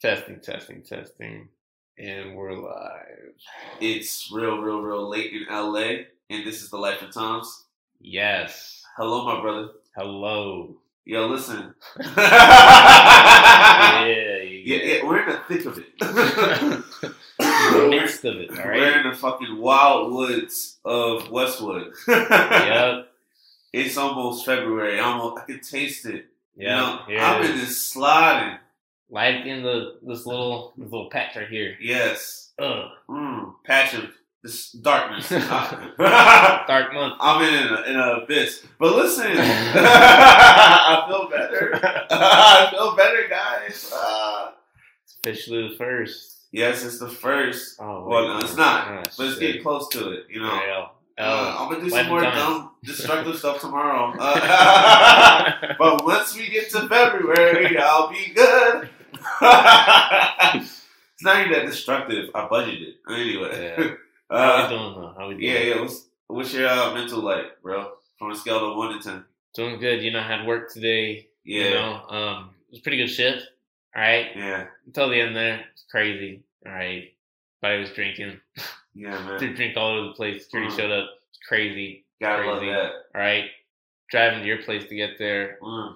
Testing, testing, testing. And we're live. It's real, real, real late in LA, and this is the Life of Toms. Yes. Hello, my brother. Hello. Yo, listen. yeah, yeah, yeah, we're in the thick of it. The midst of it, all we're in the fucking wild woods of Westwood. Yep. It's almost February. I almost, I can taste it. You Yeah. know, I'm it in this sliding. Like in the this little this little patch right here. Yes. Ugh. Mm, patch of this darkness. Dark month. I'm in an, in an abyss. But listen, I feel better. I feel better, guys. Ah. It's officially the first. yes, it's the first, Oh, Well, no, it's not, Ah, but it's getting close to it. You know, Real. Uh, Oh. I'm gonna do some more and times. dumb, destructive stuff tomorrow. Uh, but once we get to February, I'll be good. it's not even that destructive. I budgeted anyway. Yeah. How Uh, we doing though? How we doing? yeah, yeah. What's, what's your uh, mental like, bro? From a scale of one to ten. Doing good. You know, I had work today. Yeah, You know, um, it was a pretty good shift. All right. yeah, Until the end there, it's crazy. All right. But I was drinking. yeah, man. Threw drink all over the place. Security Mm. showed up. It's crazy. Gotta love crazy. that. All right. Driving to your place to get there. Mm,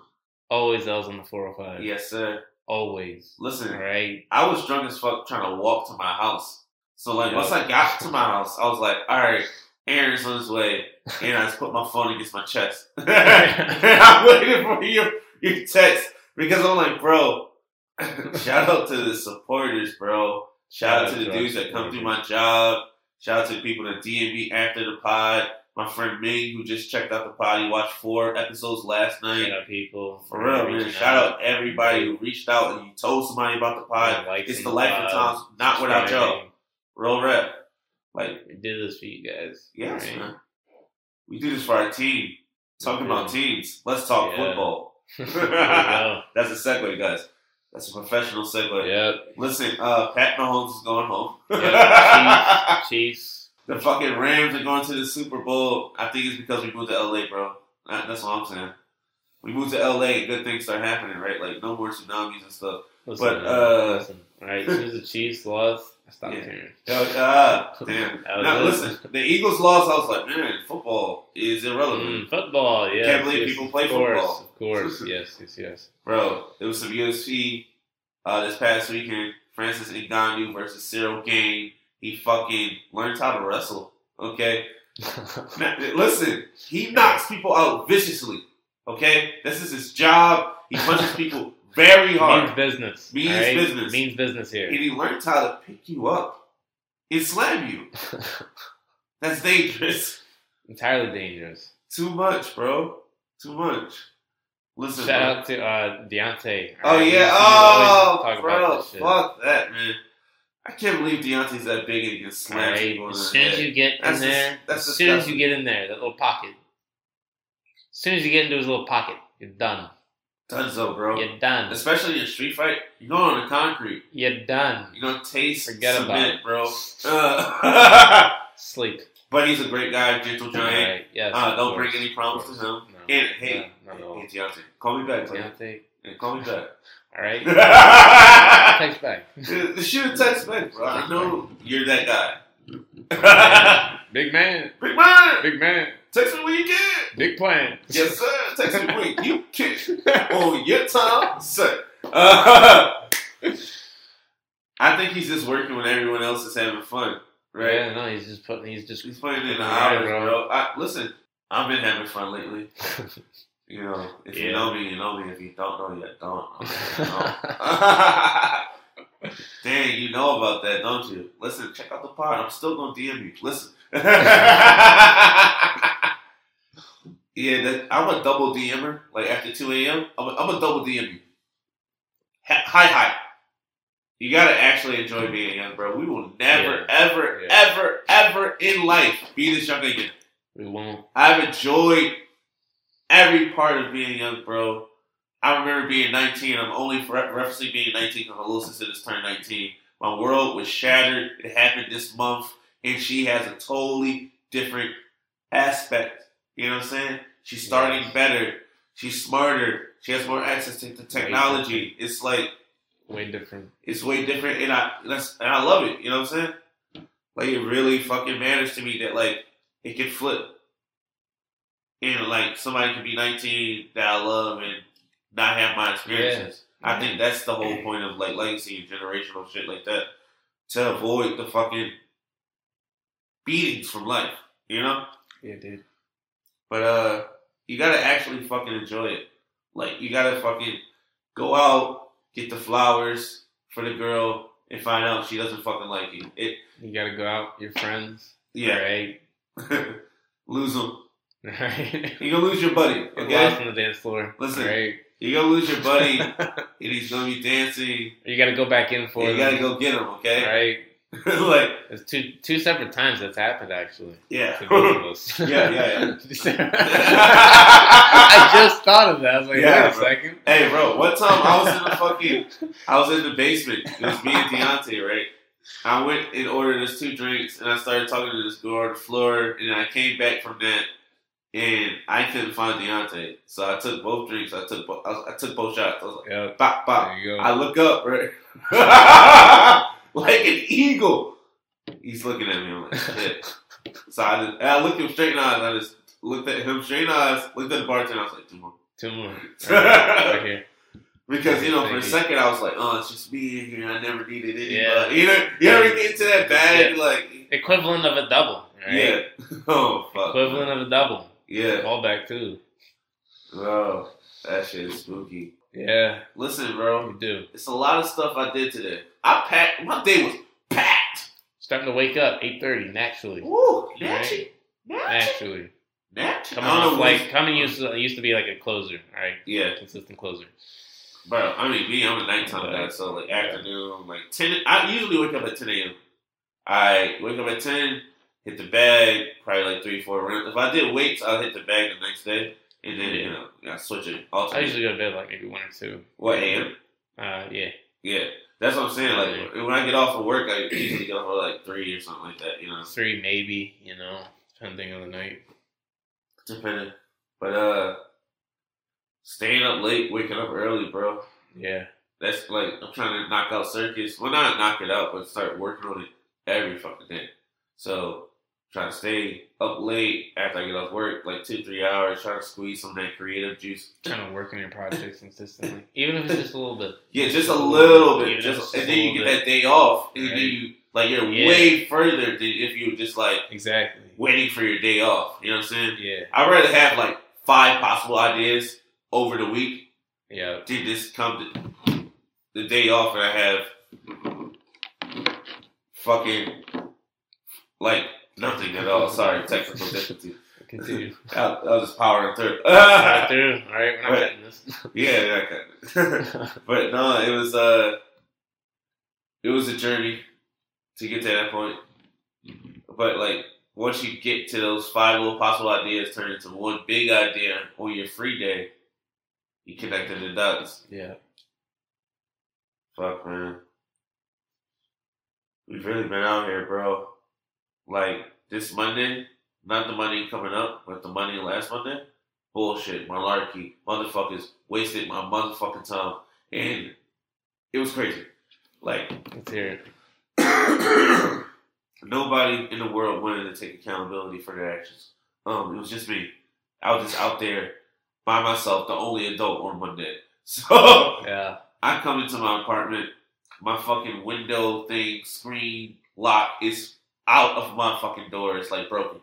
Always was on the 405. yes, sir. Always. Listen, right. I was drunk as fuck trying to walk to my house. So like Yeah. once I got to my house, I was like, all right, Aaron's on his way. And I just put my phone against my chest. and I'm waiting for your your text because I'm like, bro, shout out to the supporters, bro. Shout out to the dudes that come through my job. Shout out to the people that DM me after the pod. My friend Ming, who just checked out the pod, he watched four episodes last night. Shout out people. For real, man. Shout out everybody who reached out and you told somebody about the pod. Likes It's the life of loves, times, not without y'all. Real rep. Like, We did this for you guys. yes, right? man. We do this for our team. Talking about teams. Let's talk Yeah. football. there we go. That's a segue, guys. That's a professional segue. Yep. Listen, uh, Pat Mahomes is going home. Yep. Chiefs. the fucking Rams are going to the Super Bowl. I think it's because we moved to LA, bro. That- That's all I'm saying. We moved to LA, good things start happening, right? Like no more tsunamis and stuff. Listen, But, uh, listen. All right, as the Chiefs lost, I stopped Yeah. caring. Uh, damn. Now listen, the Eagles lost. I was like, man, football is irrelevant, Mm, football, yeah. Can't believe people play of course, football. Of course, yes, yes, yes. bro. There was some UFC uh, this past weekend. Francis Ngannou versus Ciryl Gane. He fucking learns how to wrestle. Okay, Now, listen, he knocks people out viciously. Okay, this is his job. He punches people very hard. Means business. Means right? business. Means business here. and he learns how to pick you up and slam you. That's dangerous. Entirely dangerous. Too much, bro. Too much. Listen, Shout bro. out to uh, Deontay. Oh right? yeah. Oh, talk bro. Fuck that, man. I can't believe Deontay's that big and he can slam right, people as soon as head. you get in there, as soon as you get in there, that little pocket. As soon as you get into his little pocket, you're done. Done Dunzo, bro. You're done. Especially in a street fight, you're going on the concrete. You're done. You're gonna taste Forget about it. bro. Uh, Sleep. But he's a great guy, gentle giant. right. Yes. Uh, don't course, bring any problems to him. No. And hey, no, hey, Deontay, call me back, player. Deontay. Call me back. All right. Text back. The shoot text back, bro. I know you're that guy. Big man. Big man, Big man. text me when you can. Big plan. Yes, sir. Text me when you can. On your time, sir. Uh, I think he's just working when everyone else is having fun, right? Yeah, no, he's just putting. He's just. He's putting in the hours, bro. I, listen, I've been having fun lately. You know, if you know me, you know me. If you don't know you don't. know. Dang, you know about that, don't you? Listen, check out the pod. I'm still gonna DM you. Listen. yeah, that, I'm a double DMer. Like after 2 a.m., I'm a, I'm a double DM you. Hi, hi. You gotta actually enjoy being young, bro. We will never, Yeah. ever, Yeah. ever, ever in life be this young again. we won't. I've enjoyed every part of being young, bro. I remember being 19. I'm only for referencing being 19 because my little sister just turned 19. My world was shattered. It happened this month, and she has a totally different aspect. You know what I'm saying? She's starting Yes. better. She's smarter. She has more access to, to technology. It's like way different. It's way different, and I that's and I love it. You know what I'm saying? Like it really fucking matters to me that like it can flip, and like somebody can be 19 that I love and not have my experiences. I think that's the whole point of like legacy and generational shit like that to avoid the fucking beatings from life. You know? Yeah, dude. But uh, you gotta actually fucking enjoy it. Like you gotta fucking go out, get the flowers for the girl, and find out she doesn't fucking like you. It You gotta go out, your friends. yeah, Right. lose them. Right. You gonna lose your buddy. Okay, lost on the dance floor. Listen, Right. you gonna lose your buddy, and he's gonna be dancing. you gotta go back in for you them. gotta go get him. Okay, Right. like It's two two separate times that's happened actually. yeah. Both us. Yeah, yeah, I just thought of that. I was like, Yeah, wait a bro. second. Hey, bro, one time I was in the fucking, I was in the basement. It was me and Deontay, right? I went and ordered us two drinks, and I started talking to this girl on the floor, and I came back from that, and I couldn't find Deontay, so I took both drinks. I took, bo- I, was, I took both shots. I was like, Yep. bop, bop. There you go. I look up, right, like an eagle. He's looking at me. I'm like, shit. So I, just, I looked him straight in the eyes. I just looked at him straight in the eyes. Looked at the bartender. I was like, two more. Two more. Right, right here. Because you know, for a second, I was like, "Oh, it's just me in here. I never needed it." Yeah. you know, you ever get into that bag, like, Equivalent of a double. Right? yeah, oh fuck, Equivalent of a double. yeah, Call back too. bro, that shit is spooky. Yeah, Listen, bro, you do. it's a lot of stuff I did today. I packed. My day was packed. Starting to wake up, eight thirty, naturally. Right. naturally, naturally, Naturally. naturally. Coming off like coming used to used to be like a closer, right? yeah, Consistent closer. bro. I mean, me, I'm a nighttime guy, so like afternoon, like ten. I usually wake up at ten a.m. I wake up at ten, hit the bag, probably like three, four rounds. If I did weights, I'll hit the bag the next day, and then you know, I switch it. I usually go to bed like maybe one or two. what a.m. Uh, yeah. Yeah, that's what I'm saying. Like when I get off of work, I usually get off at like three or something like that. You know, Three maybe, you know, depending on the night. depending. But uh, staying up late, waking up early, bro. Yeah. That's like I'm trying to knock out circuits. Well, not knock it out, but start working on it every fucking day. So trying to stay up late after I get off work, like two, three hours, trying to squeeze some of that creative juice. Trying to work on your projects consistently. Even if it's just a little bit. Yeah, just a little bit, Even just and then you get bit. that day off, and then you like you're Yeah. way further than if you were just like Exactly. waiting for your day off. You know what I'm saying? Yeah. I'd rather have like five possible ideas over the week Yeah. than just come to the day off and I have fucking like nothing at all. Sorry, technical difficulty. Continue. I'll, I'll just power through. Right through. All right, we're not Right. getting this. yeah, yeah, okay. but no, it was uh, it was a journey to get to that point. But like once you get to those five little possible ideas, turn into one big idea on your free day, you connected the dots. yeah. Fuck man, we've really been out here, bro. Like this Monday, not the money coming up, but the money last Monday. Bullshit, malarkey, motherfuckers wasted my motherfucking time, and it was crazy. Like Let's hear it. nobody in the world wanted to take accountability for their actions. Um, it was just me. I was just out there by myself, the only adult on Monday. So Yeah. I come into my apartment, my fucking window thing, screen lock is out of my fucking door. It's like broken.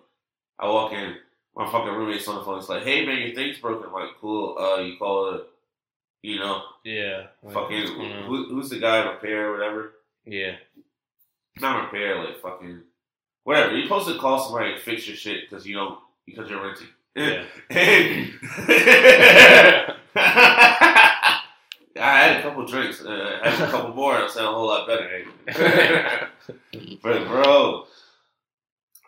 I walk in, my fucking roommate's on the phone. It's like, hey man, your thing's broken. I'm like, cool. Uh, you call it, you know, Yeah. Like, fucking who, who's the guy repair or whatever? Yeah. Not repair, like fucking whatever. You're supposed to call somebody to fix your shit because you don't because you're renting. Yeah. And had a couple drinks. Uh, I had a couple more. and I sound a whole lot better. but bro,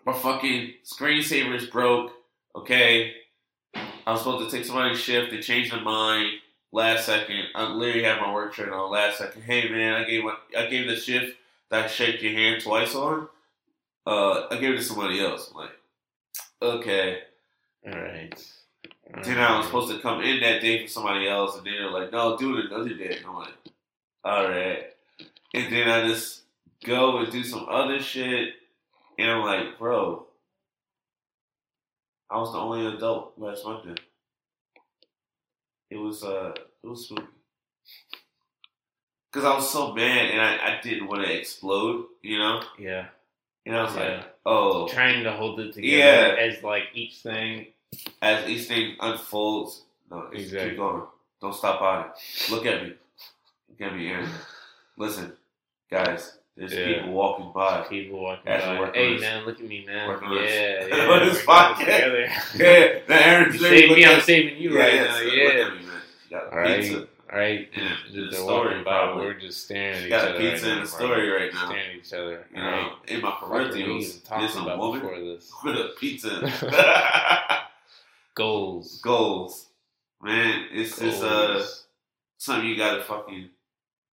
my fucking screensaver's broke. Okay, I was supposed to take somebody's shift. They changed their mind last second. I literally had my work shirt on last second. Hey man, I gave my, I gave the shift that I shake your hand twice on. Uh, I gave it to somebody else. I'm like, okay. All right. Then I was supposed to come in that day for somebody else, and then they're like, "No, do it another day." And I'm like, all right. And then I just go and do some other shit, and I'm like, bro, I was the only adult last Monday. It was uh, it was spooky. Cause I was so mad and I, I didn't want to explode, you know. Yeah. And I was Yeah. like, oh, Trying to hold it together Yeah. as like each thing. As each thing unfolds, no, Exactly. keep going. Don't stop on it. Look at me. Look at me, Aaron. Listen, guys, there's Yeah. people walking by. People walking by. Hey man, look at me, man. working Yeah, yeah. on this we're it together. Yeah, now Aaron's You saved me, I'm saving you right yeah, now. Yeah. Look at me, man. Got a All right. pizza. All right. Yeah, They're the story, probably. We're just staring at each got other. a pizza right in the story right now. Staring at each other. You know, right. in my What were we peripherals, there's a about woman with a pizza. Goals. Goals. Man, it's just uh Goals. something you gotta fucking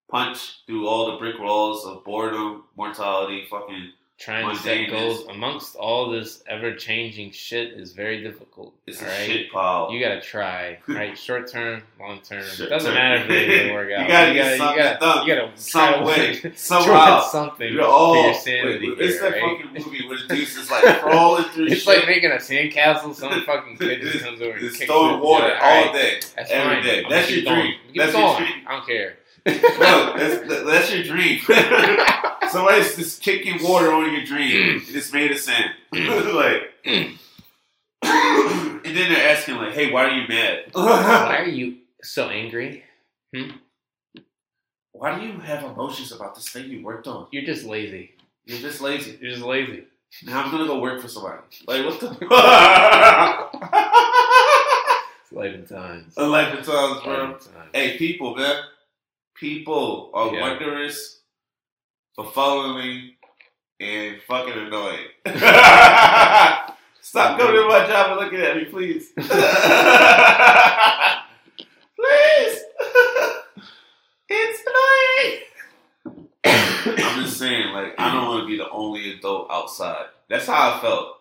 punch through all the brick walls of boredom, mortality, fucking Trying to set goals amongst all this ever changing shit is very difficult. it's a right? shit pile. You gotta try, right? Short term, long term. Short Doesn't matter if it doesn't work out. You gotta you get gotta, something you gotta, you gotta Some way, somehow. something You're all for your sanity wait, it's here, that right? fucking movie where the dude's just like crawling through It's shit. like making a sandcastle. Some fucking kid just comes over and kicks throwing water Yeah, all day, That's every fine. day. That's your dream. That's your dream. I don't care. no, that's, that's your dream. Somebody's just kicking water on your dream. Mm. It's made of sand. like, and then they're asking like, "Hey, why are you mad? Why are you so angry? Hmm? why do you have emotions about this thing you worked on? You're just lazy. You're just lazy. You're just lazy. Now I'm gonna go work for somebody. Like, what the? It's life and times. A life of times, Life bro. and times. Hey, people, man. People are Yeah. wondrous, befuddling, and fucking annoying. Stop coming to my job and looking at me, please. please. it's annoying. I'm just saying, like, I don't want to be the only adult outside. That's how I felt.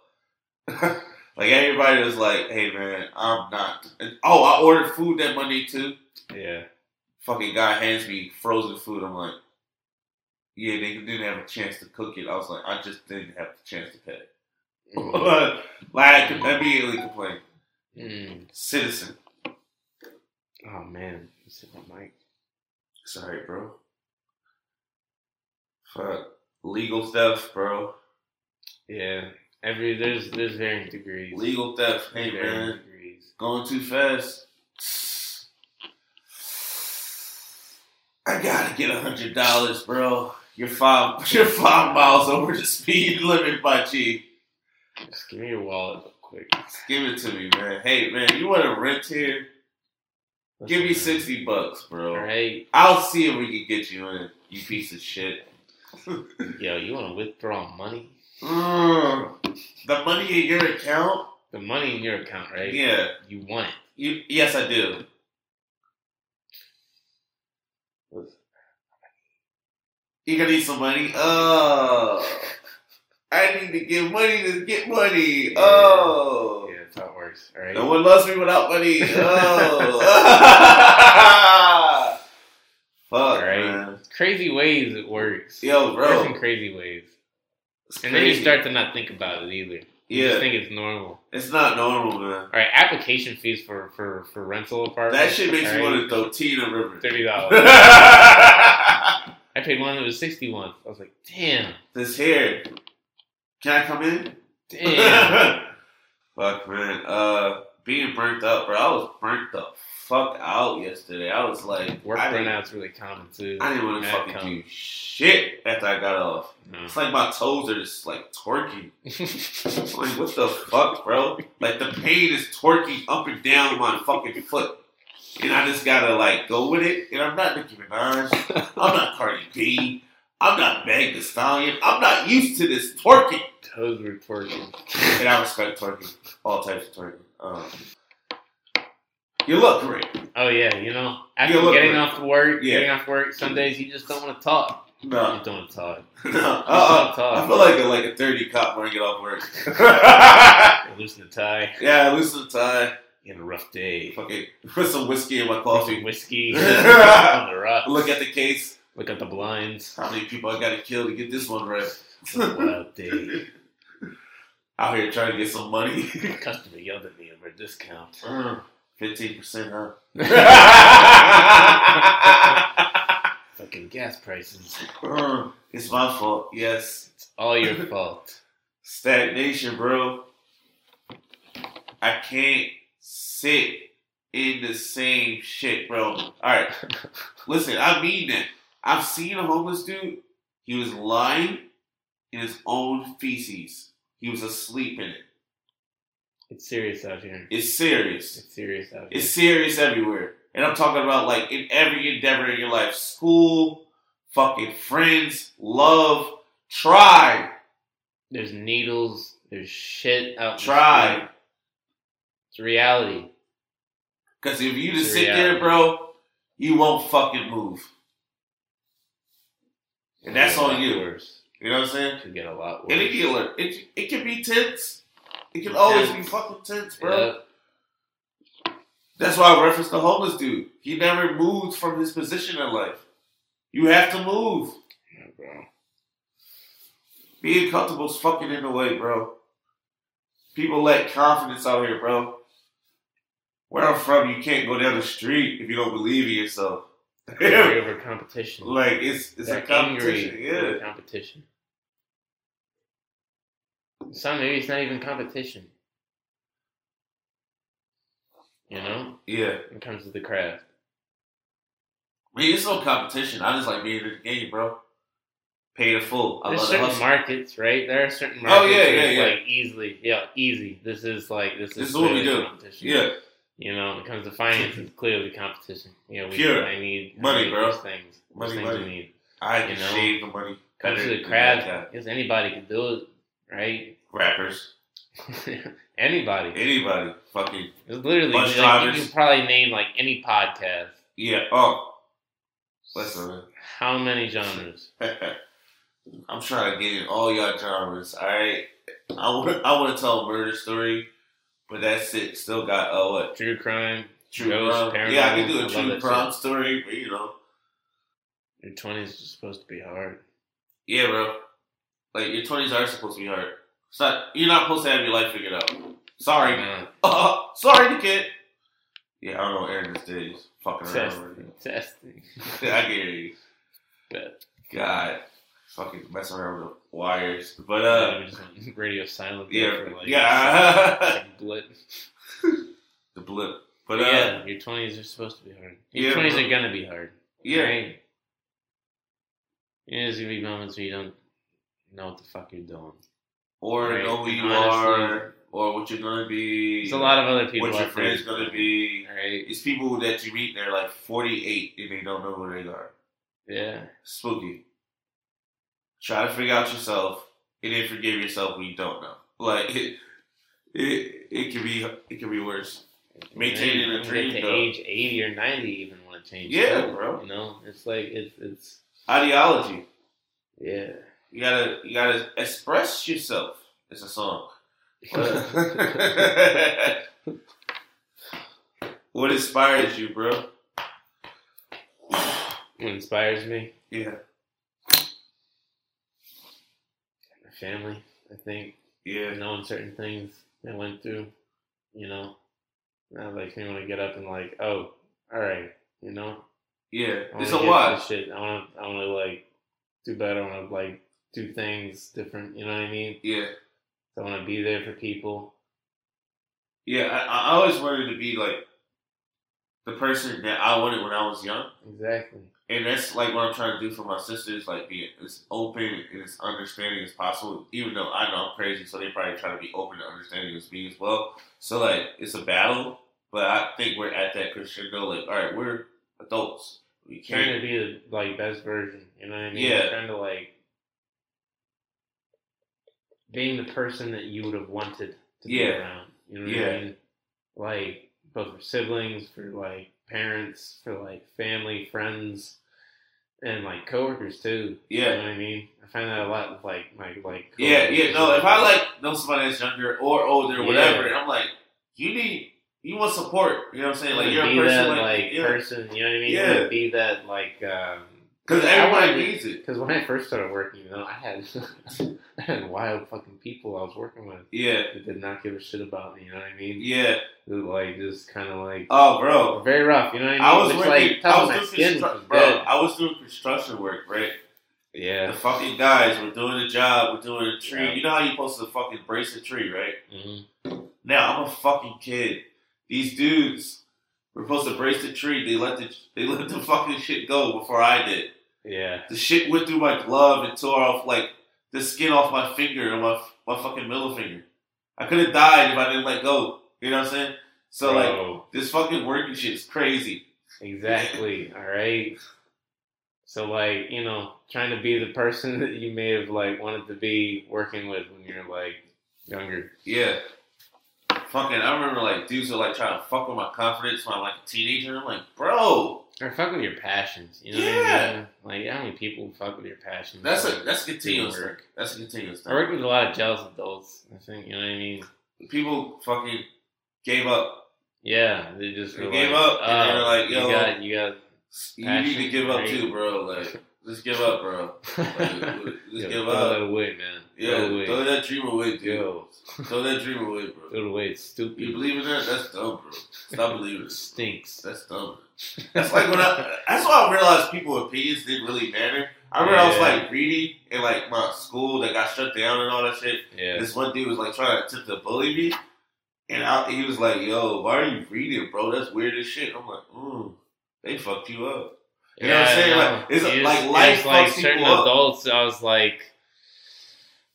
like, everybody was like, hey, man, I'm not. And, oh, I ordered food that Monday, too Yeah. fucking guy hands me frozen food. I'm like, yeah, they didn't have a chance to cook it. I was like, I just didn't have the chance to pay. Mm. like, I immediately complained. Mm. Citizen. Oh man, Let's my mic. Sorry, bro. Fuck. Legal theft, bro. Yeah. Every there's there's varying degrees. Legal theft. Hey, man. degrees. Going too fast. I gotta get a hundred dollars, bro. You're five. You're five miles over the speed limit, my G. Just give me your wallet real quick. Give it to me, man. Hey, man, you want to rent here? Give me sixty bucks, bro. All right, I'll see if we can get you in. You piece of shit. Yo, you want to withdraw money? Mm, the money in your account? The money in your account, right? Yeah. You want it. You, yes, I do. You gonna need some money? Oh, I need to get money to get money. Oh, Yeah, that's how it works. All right. no one loves me without money. Oh, fuck, All right. man. Crazy ways it works. Yo, It works in crazy ways. It's And then you start to not think about it either. You Yeah. just think it's normal. It's not normal, man. All right, application fees for for for rental apartments. That shit makes all me right, want to throw tea in the river. thirty dollars. I paid one that was sixty one. I was like, damn, This here. Can I come in? damn. Fuck, man. Uh, being burnt up, bro. I was burnt the fuck out yesterday. I was like, Work burnout's really common too. I didn't want to fucking common. do shit after I got off. No. It's like my toes are just like twerking. Like, what the fuck, bro? Like the pain is twerking up and down my fucking foot. And I just gotta like go with it. And I'm not Nicki Minaj. I'm not Cardi B. I'm not Meg Thee Stallion. I'm not used to this twerking. Toes were twerking. And I respect twerking. All types of twerking. Um, you look great. Oh yeah, you know, after You getting great. off work, Yeah. getting off work, some days you just don't want to talk. No. you don't want to talk. no. Uh-uh. I feel like a, like a dirty cop when I get off work. Loosen the tie. yeah, loosen the tie. In a rough day. Fucking put some whiskey in my coffee. whiskey on the rocks. Look at the case. Look at the blinds. How many people I got to kill to get this one right? It's a wild day. Out here trying to get some money. The customer yelled at me over a discount. Uh-huh. Fifteen percent, up. Fucking gas prices. it's my fault. Yes, It's all your fault. stagnation, bro. I can't sit in the same shit, bro. All right, listen. I mean that. I've seen a homeless dude. He was lying in his own feces. He was asleep in it. It's serious out here. It's serious. It's serious out here. It's serious everywhere. And I'm talking about like in every endeavor in your life school, fucking friends, love. Try. There's needles. There's shit out. in the. Try. It's reality. Because if you just sit reality. there, bro, you won't fucking move. And that's on you. Worse. You know what I'm saying? It could get a lot worse. And it, get, it, it can be tense. It can always be fucking tense, bro. Yep. That's why I referenced the homeless dude. He never moved from his position in life. You have to move. Yeah, bro. Being comfortable is fucking in the way, bro. People lack confidence out here, bro. Where I'm from, you can't go down the street if you don't believe in yourself. Over competition. like it's it's They're a competition. angry Yeah, competition. Some maybe it's not even competition. You know, yeah. when it comes to the craft. I mean, it's no competition. I just like being in the game, bro. Pay the full. I There's the certain markets, right? There are certain Oh, markets. yeah, yeah, yeah. like easily, yeah, easy. This is like this is, This is what we do. Competition. Yeah, You know, when it comes to finance, it's clearly competition. You know, we Pure. I need I Money, need bro. Those things, Money, things money. we need. I You can know? shave the money. Comes to the craft, because anybody can do it, right? Rappers, anybody. anybody, fucking It's literally Bus like, drivers. you can probably name like any podcast. yeah. Oh, listen. How many genres? I'm trying to get in all y'all genres. All right, I want I want to tell a murder story, but that's it. Still got uh what True crime. true Ghost, crime? Yeah, I can do. I a love true crime story, but you know, Your twenties are supposed to be hard. yeah, bro. Like your twenties are supposed to be hard. Not. You're not supposed to have your life figured out. Sorry, man. uh, sorry, the kid. Yeah, I don't know. what Aaron this day is fucking around. testing, testing. I get you. But God, fucking messing around with the wires. But uh, just went radio silent. yeah, for like yeah. like blip. the blip. But But uh, yeah, your twenties are supposed to be hard. Your Yeah, twenties bro. are gonna be hard. yeah, Right? Yeah, there's gonna be moments where you don't know what the fuck you're doing. Or Right. know who you Honestly, are, or what you're gonna be. There's a lot of other people. what your out there. friends gonna be. Right? It's people that you meet. They're like 48 and they don't know who they are. Yeah. Spooky. Try to figure out yourself, and then forgive yourself when you don't know. Like it, it, it can be, it can be worse. Maintaining a get dream, to though. age eighty or ninety, even want to change. Yeah, too, bro. You know, it's like it's it's Ideology. yeah. You gotta, you gotta express yourself. It's a song. what inspires you, bro? what inspires me, Yeah, my family. I think yeah, knowing certain things I went through. You know, that makes me want to get up and like, oh, all right, you know, yeah. It's a lot. Shit, I want to, I want to like do better. I want to like do things different. You know what I mean? Yeah, I want to be there for people. yeah. I, I always wanted to be like the person that I wanted when I was young. Exactly. And that's like what I'm trying to do for my sisters, like be as open and as understanding as possible. Even though I know I'm crazy, so they probably try to be open and understanding as me as well. So like it's a battle, but I think we're at that crescendo. Like, all right, we're adults. We Trying can't. to be the like best version. You know what I mean? Yeah. Trying to like being the person that you would have wanted to be Yeah. around. You know what Yeah. I mean? Like both for siblings, for like parents, for like family, friends, and like coworkers too. You know Yeah, what I mean? I find that a lot with like my like yeah, yeah. No, if I like know somebody that's younger or older, or whatever, I'm like, you need you want support. You know what I'm saying? Like you're be a person that like, like yeah. person. You know what I mean? Yeah. Be that like. um Because everybody needs it. Because when I first started working, you know, I had I had wild fucking people I was working with Yeah, that did not give a shit about me. You know what I mean? yeah. Who, like just kind of like Oh, bro. very rough. You know what I mean? I was Which, working. like I was doing skin, constru- bro. good. I was doing construction work, right? Yeah. The fucking guys were doing a job. We're doing a tree. Yeah. You know how you're supposed to fucking brace a tree, right? hmm Now I'm a fucking kid. These dudes were supposed to brace the tree. They let the they let the fucking shit go before I did. Yeah. The shit went through my glove and tore off like the skin off my finger and my my fucking middle finger. I could have died if I didn't let go. You know what I'm saying? So like this fucking working shit is crazy. exactly. All right. So like you know, trying to be the person that you may have like wanted to be working with when you're like younger. Yeah. Fucking, I remember like dudes were like trying to fuck with my confidence when I'm like a teenager. I'm like, bro, Or fuck with your passions. You know what I Yeah. mean? Like how many people fuck with your passions? that's a that's a continuous thing. work. That's a continuous thing. I work with a lot of jealous adults. I think you know what I mean. People fucking gave up. Yeah, they just They gave like, up, and they were "Oh, like, yo, you got, you got." You need to give up too, bro. Like, just give up, bro. Like, Yo, give throw up. that away, man. Yeah, throw away. throw that dream away, dude. Yo, Throw that dream away, bro. throw it away. It's stupid. You believe in that? That's dumb, bro. Stop believing It stinks. That's dumb. That's like when I. That's why I realized people opinions didn't really matter. I remember I was like reading in like my school that got shut down and all that shit. Yeah. This one dude was like trying to attempt to bully me, and I, he was like, "Yo, why are you reading, bro? That's weird as shit." I'm like, "Mm, they fucked you up." You know what I'm saying? Like, it's It like was- life it's like fucks people certain up. adults. I was like,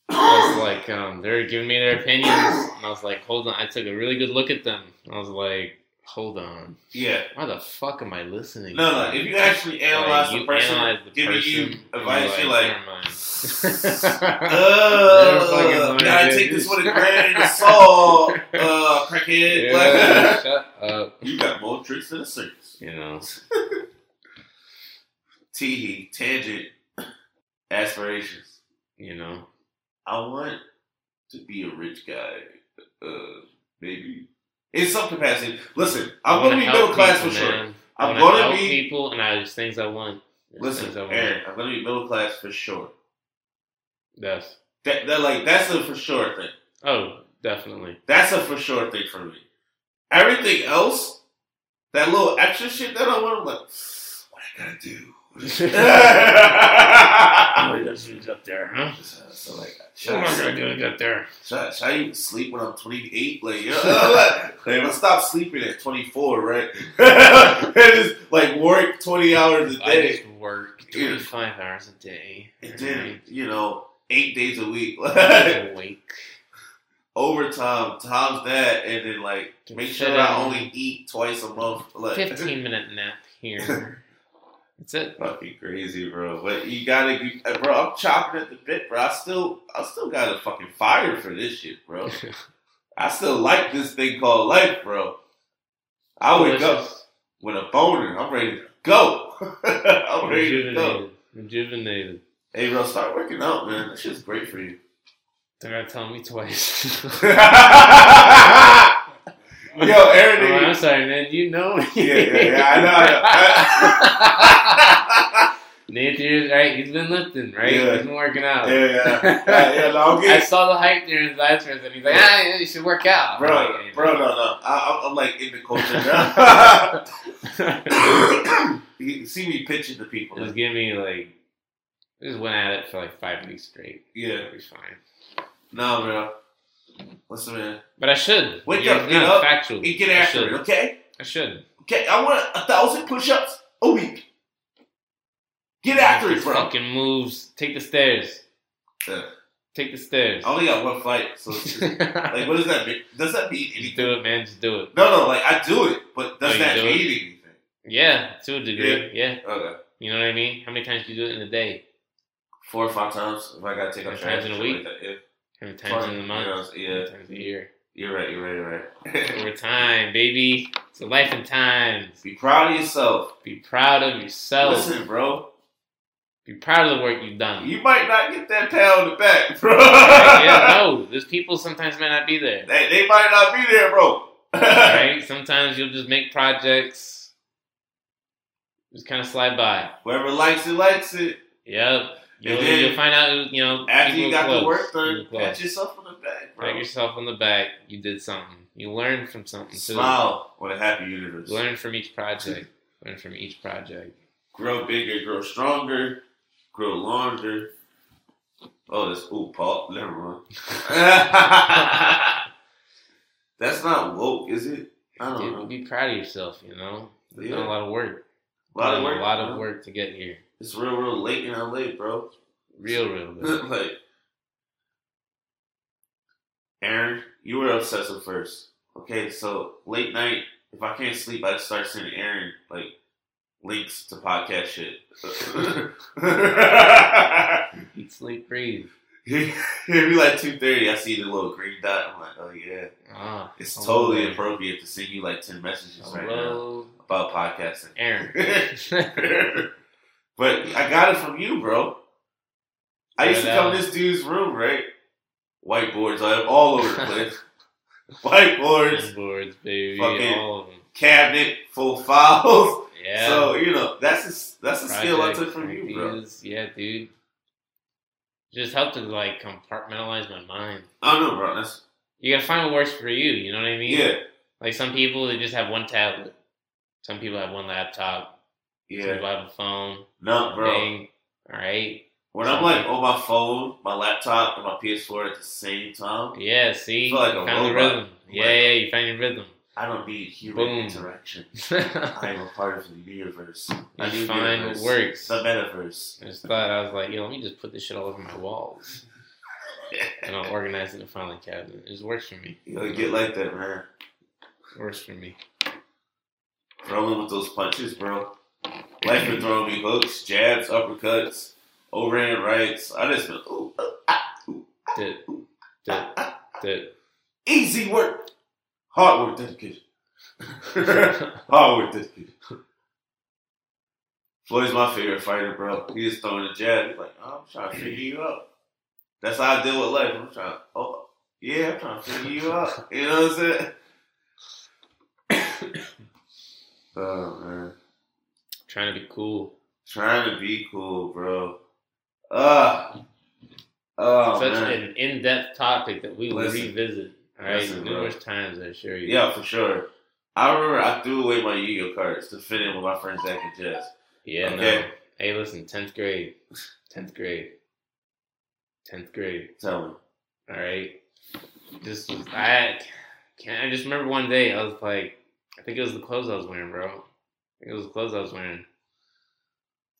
I was like, um, they were giving me their opinions, and I was like, hold on. I took a really good look at them. I was like, hold on, Yeah. why the fuck am I listening? No, no. If you actually analyze Like, the person analyze the giving person, you advice, you're like, mind. Uh, gotta take this with a grain of salt, uh, crackhead. yeah, Like, shut up. you got more tricks than a circus. You know, Teehee, tangent, aspirations. you know. I want to be a rich guy. Uh, maybe in some capacity. Listen, I'm I gonna wanna be middle class people, for sure. man. I'm gonna help be. people, and I, there's things I want. There's things I Listen, want. Aaron, I'm gonna be middle class for sure. That's That, that like that's a for sure thing. oh, definitely. That's a for sure thing for me. Everything else, that little extra shit that I want, I'm like, what I gotta do? Oh, that's what's up there, huh? so, like, should What am I I, gonna do to get there? should, I, should I even sleep when I'm 28? Like, you know, like, if I stop sleeping at 24, right? and just like work 20 hours a I day, just work 25 hours a day. and then you know, eight days a week, I'm awake. overtime times that, and then like make sure I only eat twice a month. Like, 15 minute nap here. That's it. Fucking crazy, bro. But you gotta, you, uh, bro. I'm chopping at the bit, bro. I still, I still got a fucking fire for this shit, bro. I still like this thing called life, bro. I wake up with a boner. I'm ready to go. I'm ready to go. Rejuvenated. Rejuvenated. Hey, bro, start working out, man. That shit's great for you. They're gonna tell me twice. Yo, Aaron, Oh, I'm sorry, man. You know me. Yeah, yeah, yeah, I know, I Nate, you're right. He's been lifting, right? Yeah. He's been working out. yeah, yeah, yeah, yeah. No, I saw the hype during his last and he's like, ah, yeah, you should work out. Bro, like, "Hey, bro, man." no, no. I, I'm, I'm like in the culture now. you see me pitching to people. Just give me like, just went at it for like five weeks straight. Yeah, It'll be fine. no, bro. Listen, man. But I should. Wake You're up, get up, Factual. And get after it, okay? I should. Okay, I want a thousand push-ups a week. Get after it, bro. Fucking moves. Take the stairs. Yeah. Take the stairs. I only got one fight, so just, like, what does that mean? Does that mean Just anything? do it, man. Just do it. No, no, like I do it, but does Oh, you that do mean it? anything? Yeah, to a degree. Yeah. Okay, You know what I mean? How many times do you do it in a day? four or five times if I gotta take up times in a week? Like. Yeah. How many times in a You month? know, yeah, times a year? you're right. You're right. You're right. Over time, baby. It's a life and times. Be proud of yourself. Be proud of yourself. Listen, bro. Be proud of the work you've done. You might not get that pat on the back, bro. yeah, no. There's people sometimes may not be there. They, they might not be there, bro. right? Sometimes you'll just make projects, just kind of slide by. Whoever likes it, likes it. Yep. You'll, then- you'll find out, you know, After you got close. the work done, pat yourself on the back, bro. Pat yourself on the back. You did something. You learned from something too. Smile with a happy universe. Learn from each project. Learn from each project. Grow bigger, grow stronger, grow longer. Oh, that's ooh, Paul. Never mind. that's not woke, is it? I don't know. Be proud of yourself. You know, you've done a lot of work. A lot of work. A lot of work to get here. It's real, real late in LA, bro. Real, real like, Aaron, you were obsessive first. Okay, so late night, if I can't sleep, I just start sending Aaron like links to podcast shit. Eat, sleep, breathe. It'd be like two thirty. I see the little green dot. I'm like, oh yeah, Ah, it's hello. totally appropriate to send you like ten messages right now Hello, about podcasting. Aaron. but I got it from you, bro. I used to come to this dude's room, right? Whiteboards I have all over the place. Whiteboards, boards, baby, Fucking- all of them. cabinet full of files. Yeah. So you know that's a, that's a skill I took from you, bro. Yeah, dude. Just helped to like compartmentalize my mind. I don't know, bro. That's You gotta find what works for you. You know what I mean? yeah, Like some people, they just have one tablet. Some people have one laptop. Some yeah. people have a phone. No, bro. Bang. All right. When I'm like on my phone, my laptop, and my PS4 at the same time, Yeah. See, like you a found the robot. rhythm. Yeah, yeah. You find your rhythm. I don't need human Boom. interaction. I am a part of the universe. You new find universe. works. The metaverse. I just thought I was like, yo, let me just put this shit all over my walls, and I'll organize it in a filing cabinet. It works for me. You gotta get like that, man. Works for me. Rolling with those punches, bro. Life been throwing me hooks, jabs, uppercuts, overhand rights. I just been ooh, uh, ah, ooh, Did, did, did. easy work, hard work, dedication. hard work, dedication. Floyd's my favorite fighter, bro. He just throwing a jab. He's like, oh, I'm trying to figure you out. That's how I deal with life. I'm trying. Oh, yeah, I'm trying to figure you out. You know what I'm saying? oh man. Trying to be cool. Trying to be cool, bro. Ah. Oh, Such man. an in-depth topic that we will revisit. All right, Listen, bro. times. I assure you. Yeah, for sure. I remember I threw away my Yu-Gi-Oh cards to fit in with my friend Zach and Jess. Yeah. Okay. No. Hey, listen. Tenth grade. Tenth grade. Tenth grade. Tell me. All right. This was I. Can't, I just remember one day I was like, I think it was the clothes I was wearing, bro. I think it was the clothes I was wearing.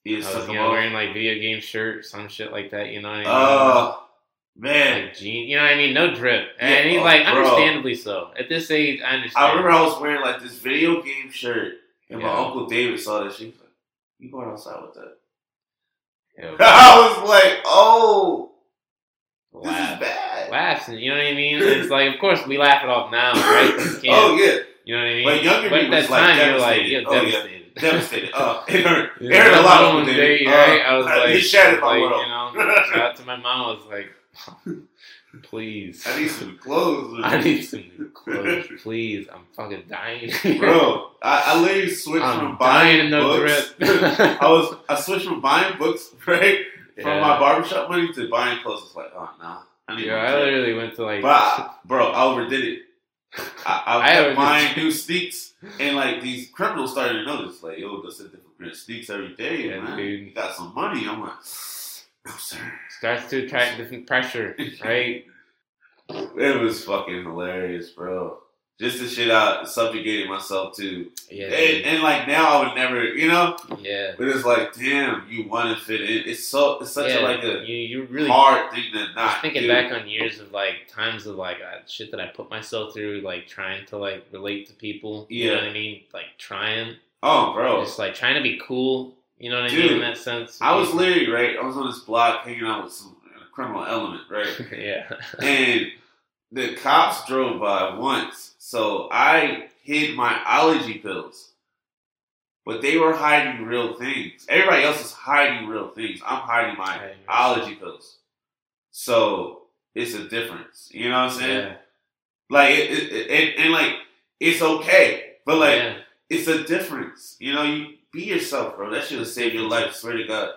You I was you know wearing like video game shirt, some shit like that. You know what I mean? Oh, man. like jean, you know what I mean? No drip, Yeah, and he's oh, like, bro. understandably so. At this age, I understand. I remember I was wearing like this video game shirt, and my uncle David saw this. He was like, "You going outside with that?" Yo, I was like, "Oh, this laugh, is bad." laughs, and you know what I mean? It's like, of course, we laugh it off now, right? Oh yeah, you know what I mean? But younger but at that was, like, time, you're like, devastated. you're Oh, yeah. devastated. devastated. Oh, it hurt. It hurt a lot. one Uncle day, right? Uh, I was like, he shattered my like, world. you know, shout out to my mom. I was like, please, I need some clothes, I need some new clothes, please. I'm fucking dying, bro. I, I literally switched I'm from buying in books. I was I switched from buying books right from Yeah. my barbershop money to buying clothes. It's like, oh nah, I need Yeah, I literally went to like. But I, bro, I overdid it. I, I, I kept buying new sneaks, and like these criminals started to notice, like, yo, this is different print sneaks every day, Yeah, man. dude. You got some money. I'm like, no, sir. starts to attract different pressure, right? It was fucking hilarious, bro. Just the shit I subjugated myself to, Yeah, and, and like now I would never, you know. yeah. But it's like, damn, you want to fit in. It's so, it's such yeah, a like a you you really hard thing to Just thinking do. back on years of like times of like uh, shit that I put myself through, like trying to like relate to people. You know Yeah. what I mean? Like trying, Oh, bro, just like trying to be cool. You know what I Dude, mean in that sense. I was literally right. I was on this block hanging out with some criminal element, right? yeah. and the cops drove by once, so I hid my allergy pills. But they were hiding real things. Everybody else is hiding real things. I'm hiding my Hiding allergy pills. So it's a difference. You know what I'm saying? yeah. Like it, it, it, and like it's okay. But like, yeah. it's a difference. You know, you be yourself, bro. That should have saved your life. Swear to God.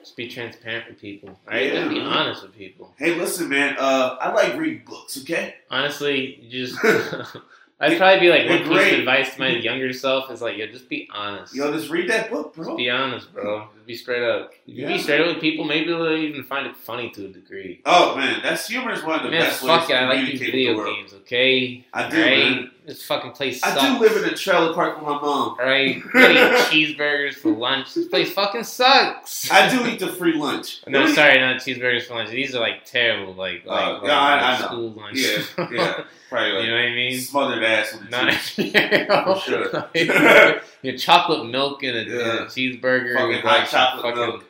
Just be transparent with people, right? Yeah, Just be honest with people. Hey, listen, man. Uh, I like reading books. Okay. Honestly, just I'd probably be like one piece of advice to my younger self is like, yo, just be honest. Yo, just read that book, bro. Just be honest, bro. Just be straight up. If you Yeah. be straight up with people, maybe they'll even find it funny to a degree. Oh man, that's humor is one of the Man, best ways fuck to it. I like these the video world. games, okay? I do, Right? man. This fucking place sucks. I do live in a trailer park with my mom. Alright? You eat cheeseburgers for lunch. This place fucking sucks. I do eat the free lunch. No, sorry, not cheeseburgers for lunch. These are like terrible, like, like, Oh, like, yeah, I- like I know. school lunch. Yeah, yeah. Probably you know what I mean? smothered ass with the Not, cheese. yeah, sure. like, your chocolate milk and a, and a cheeseburger Fucking with hot like chocolate fucking milk.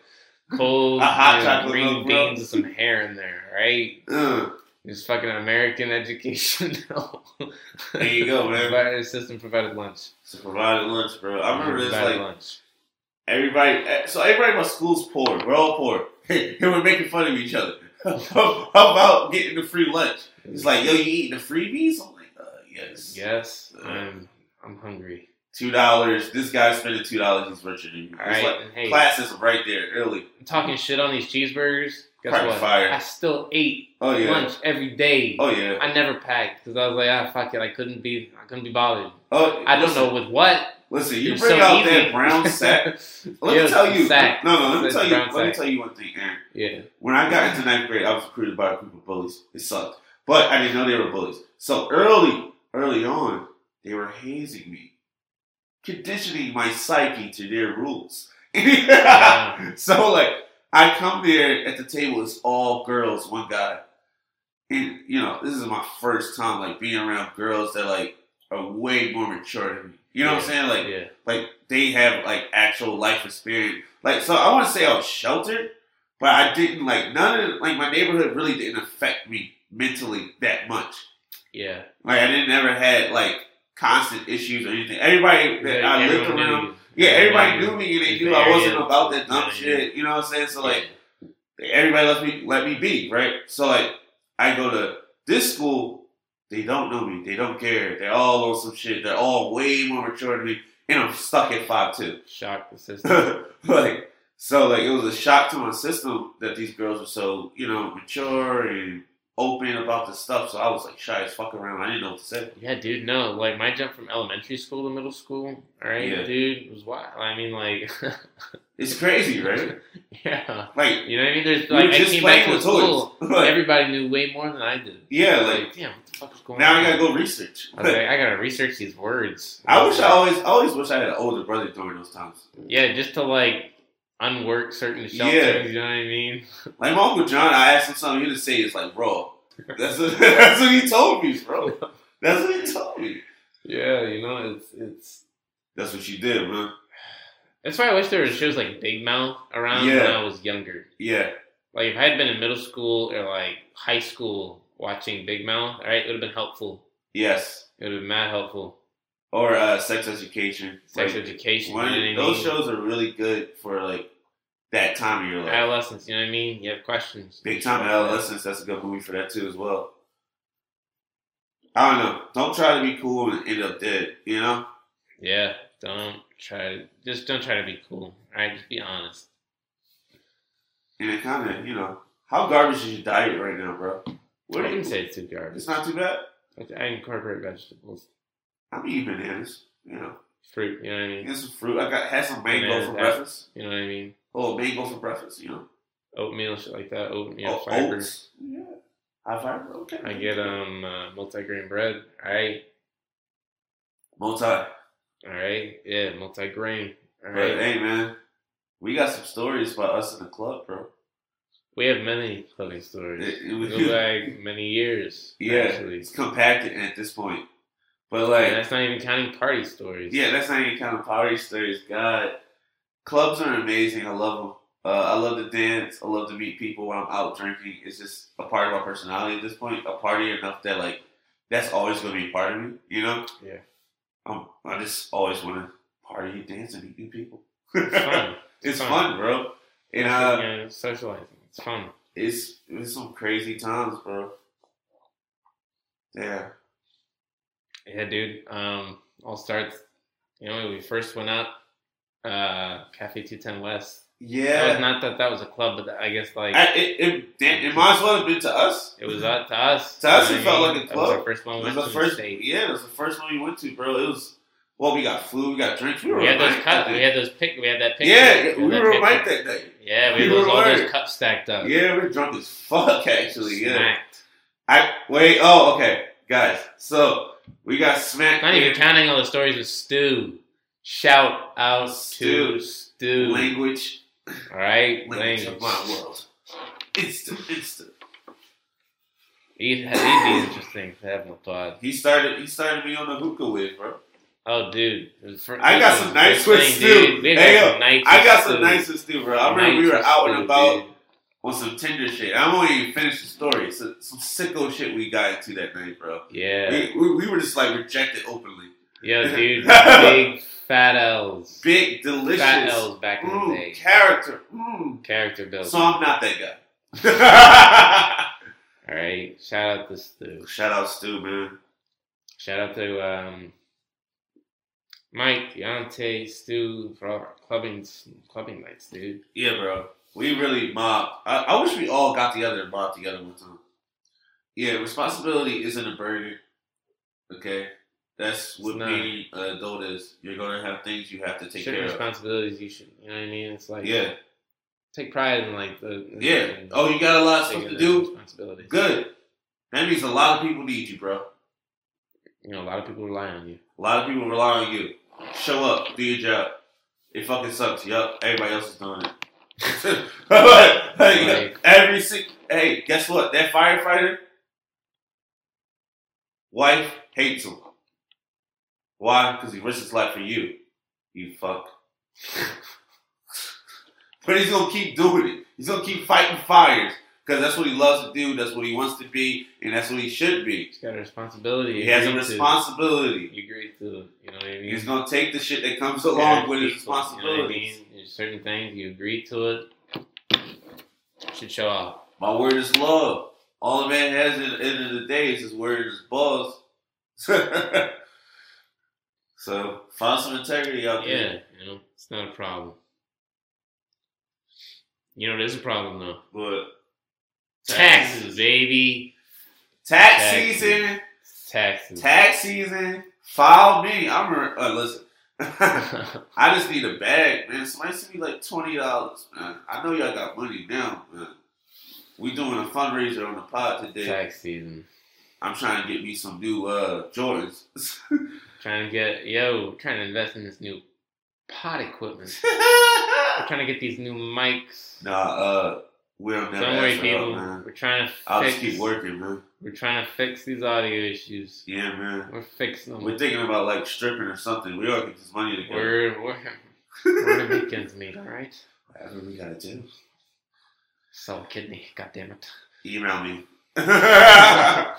cold A hot you chocolate green milk, bro. beans with some hair in there, right? Uh, Just fucking American education. There you go, man. Provided system provided lunch. so provided lunch, bro. I remember this like lunch. everybody. So everybody in my school's poor. We're all poor, and we're making fun of each other. How about getting the free lunch? It's like, yo, you eating the freebies? I'm like, uh, yes. yes, I'm I'm hungry. Two dollars. This guy's spending two dollars. He's richer than you. All It's right, like hey, classes right there early. talking shit on these cheeseburgers. Guess what? fire. I still ate Oh yeah. lunch every day. Oh yeah. I never packed because I was like, ah, fuck it. I couldn't be. I couldn't be bothered. Oh, I don't know with what. Listen, you bring so out easy. that brown sack. Let me tell you. sack. No, no. Let me It's tell you. brown Let me tell you one thing, Aaron. Yeah. When I got into ninth grade, I was recruited by a group of bullies. It sucked, but I didn't know they were bullies. So early, early on, they were hazing me, conditioning my psyche to their rules. Yeah. so like, I come there at the table. It's all girls, one guy, and you know this is my first time like being around girls that like are way more mature than me. You know what I'm saying? Like, yeah. like they have like actual life experience. Like so, I want to say I was sheltered, but I didn't like none of like my neighborhood really didn't affect me mentally that much. Yeah. Like I didn't ever had like constant issues or anything. Everybody that I lived knew around. Yeah, everybody knew me and they knew I wasn't about that dumb shit. You know what I'm saying? So like everybody let me let me be right. So like I go to this school. They don't know me. They don't care. They're all on some shit. They're all way more mature than me, and I'm stuck at five two. shock the system. like so like it was a shock to my system that these girls were so you know mature and open about the stuff so i was like shy as fuck around i didn't know what to say yeah, dude. No, like my jump from elementary school to middle school. All right, Yeah. dude, was wild. I mean, like, it's crazy right yeah. like You know what I mean? There's like I just came back to school. like, Everybody knew way more than I did. yeah Like, like damn, what the fuck is going now on? i gotta go research I, like, I gotta research these words. i wish i always I always wish i had an older brother during those times Yeah, just to like unwork certain shelters. Yeah. You know what I mean? like my uncle john i asked him something he didn't say it's like bro that's what, that's what he told me bro that's what he told me Yeah, you know, it's it's. that's what you did man That's why I wish there was shows like Big Mouth around when I was younger. yeah Like if I had been in middle school or like high school watching Big Mouth, all right, it would have been helpful. yes It would have been mad helpful. or uh, sex education Sex Like, education, One, you know what I those shows are really good for like that time of your life. Adolescence, you know what I mean? You have questions. Big time adolescence. That's a good movie for that too as well. I don't know. Don't try to be cool and end up dead. You know. Yeah, don't try to just don't try to be cool. All right, just be honest. And it kind of you know how garbage is your diet right now, bro? What do wouldn't you say it's too garbage. It's not too bad. I incorporate vegetables, I'm eating bananas. You know, fruit. You know what I mean? get some fruit. I got had some mango Bananas, for breakfast. You know what I mean? Oh, mango for breakfast. You know, Oatmeal, shit like that. Oatmeal, oh, fiber. oats. Yeah, high fiber. Okay. I get um uh, multi-grain bread. All right, multi. all right, yeah, multi-grain. All But hey, man, we got some stories about us in the club, bro. we have many funny stories. It- it was- like many years. Yeah, actually. it's compacted at this point. But And like, that's not even counting party stories. yeah, that's not even counting party stories. God, clubs are amazing. I love them. Uh, I love to dance. I love to meet people when I'm out drinking. It's just a part of my personality at this point. A party enough that like that's always going to be a part of me. You know? Yeah. Um, I just always want to party, dance, and meet new people. it's fun. it's fun. fun, bro. And uh, you know, socializing. It's fun. it's it's some crazy times, bro. Yeah. Yeah, dude. Um, all starts. You know, when we first went up, uh, Cafe Two Ten West. Yeah, That was Yeah. not that that was a club, but I guess like I, it, it, it might as well have been to us. it was up to us. To us, it felt like a mean? That was club. our first one. It We was went the to the first, state. yeah, it was the first one we went to, bro. It was well, we got food, we got drinks. We were We had those cups. We had those pic. We had that picture. Yeah, had we were right that day. Yeah, we We had those, all those cups stacked up. Yeah, we're drunk as fuck, actually. Yeah. Smacked. I wait. Oh, okay, guys. So we got smacked. Not even counting all the stories with Stu. Shout out to Stu. language, All right, language language. of my world. Instant, instant. He'd, he'd be interesting to have him pod. He started. He started me on the hookah with, bro. Oh, dude. fir- I got some nights with Stu. dude. Hey, yo, I got some nice with Stu, bro. I remember we were out and about dude. on some Tinder shit. I won't even finish the story. So, some sicko shit we got into that night, bro. Yeah. We, we, we were just like rejected openly. Yo, dude. Big fat L's. Big, delicious. Fat L's back in the Mm, day. character. Mm. Character building. So I'm not that guy. All right. Shout out to Stu. Shout out to Stu, man. Shout out to um, Mike, Deontay, Stu for all our clubbing clubbing nights, dude. Yeah, bro. We really mobbed. I, I wish we all got together and mobbed together one time. Yeah, responsibility isn't a burden. Okay? That's what not. being an adult is. You're going to have things you have to take care of. responsibilities you should, you know what I mean? It's like Yeah. take pride in like the in- Yeah. in Oh, you got a lot of stuff to do? Responsibilities. Good. That means a lot of people need you, bro. You know, a lot of people rely on you. A lot of people rely on you. Show up, do your job. It fucking sucks. Yup, everybody else is doing it. Like- every single. Hey, guess what? That firefighter wife hates him. Why? Because he risks his life for you. You fuck. but he's gonna keep doing it. He's gonna keep fighting fires because that's what he loves to do. That's what he wants to be, and that's what he should be. He's got a responsibility. He has a to. responsibility. You agree to, it. you know what I mean? He's gonna take the shit that comes along with his People, You know I mean? There's certain things you agree to it. Should show off. My word is love. All a man has at the end of the day is his word his balls. so find some integrity out Yeah, there. you know, it's not a problem. You know, there's a problem though. But Taxes, baby. tax Taxes. season, Taxes. tax season. File me. I'm a, uh, listen. I just need a bag, man. Somebody send me like twenty dollars, man. I know y'all got money now, man. We doing a fundraiser on the pod today. Tax season. I'm trying to get me some new uh Jordans. Trying to get yo, trying to invest in this new pot equipment. We're trying to get these new mics. nah, uh, we'll never Don't worry, ask for help, people. man. We're trying to I'll fix. just keep working, man. We're trying to fix these audio issues. Yeah, man. We're fixing them. We're thinking about like stripping or something. We to get this money together. We're we're we're the weekends meet, all right? Whatever we gotta do. Sell a kidney. God damn it. Email me. but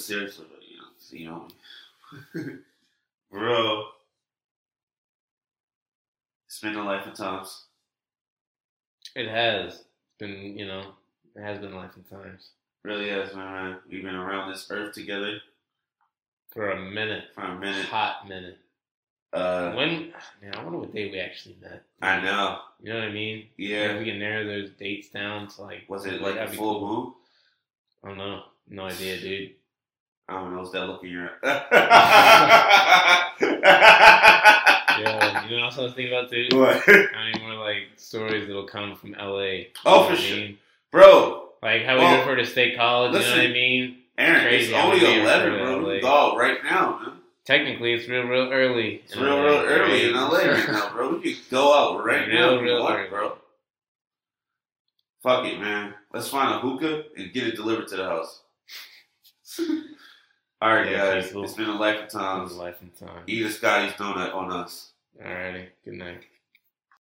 seriously, you know, just email me. Bro. It's been a life of times. It has been, you know, it has been a life of times Really has, man. We've been around this earth together for a minute, for a minute. hot minute. Uh, When man, I wonder what day we actually met. I know. You know what I mean? Yeah. If we can narrow those dates down to like, Was it like a full cool. moon? I don't know. No idea, dude. I don't know. What's that look in your Yeah, you know what else I was thinking about too? What? How many more like stories that'll come from LA? Oh, for I sure. mean? Bro, Like how we Well, refer to state college, you know what I mean? Aaron, Crazy it's only 11, bro. We LA. can go out right now, man. Technically, it's real, real early. It's real, real early in LA right now, bro. We can go out right Real, now real want, bro. Fuck it, man. Let's find a hookah and get it delivered to the house. All right, Yeah, guys. It's been a life of Times times. life and time. Eat a Scotty's donut on us. All righty. Good night.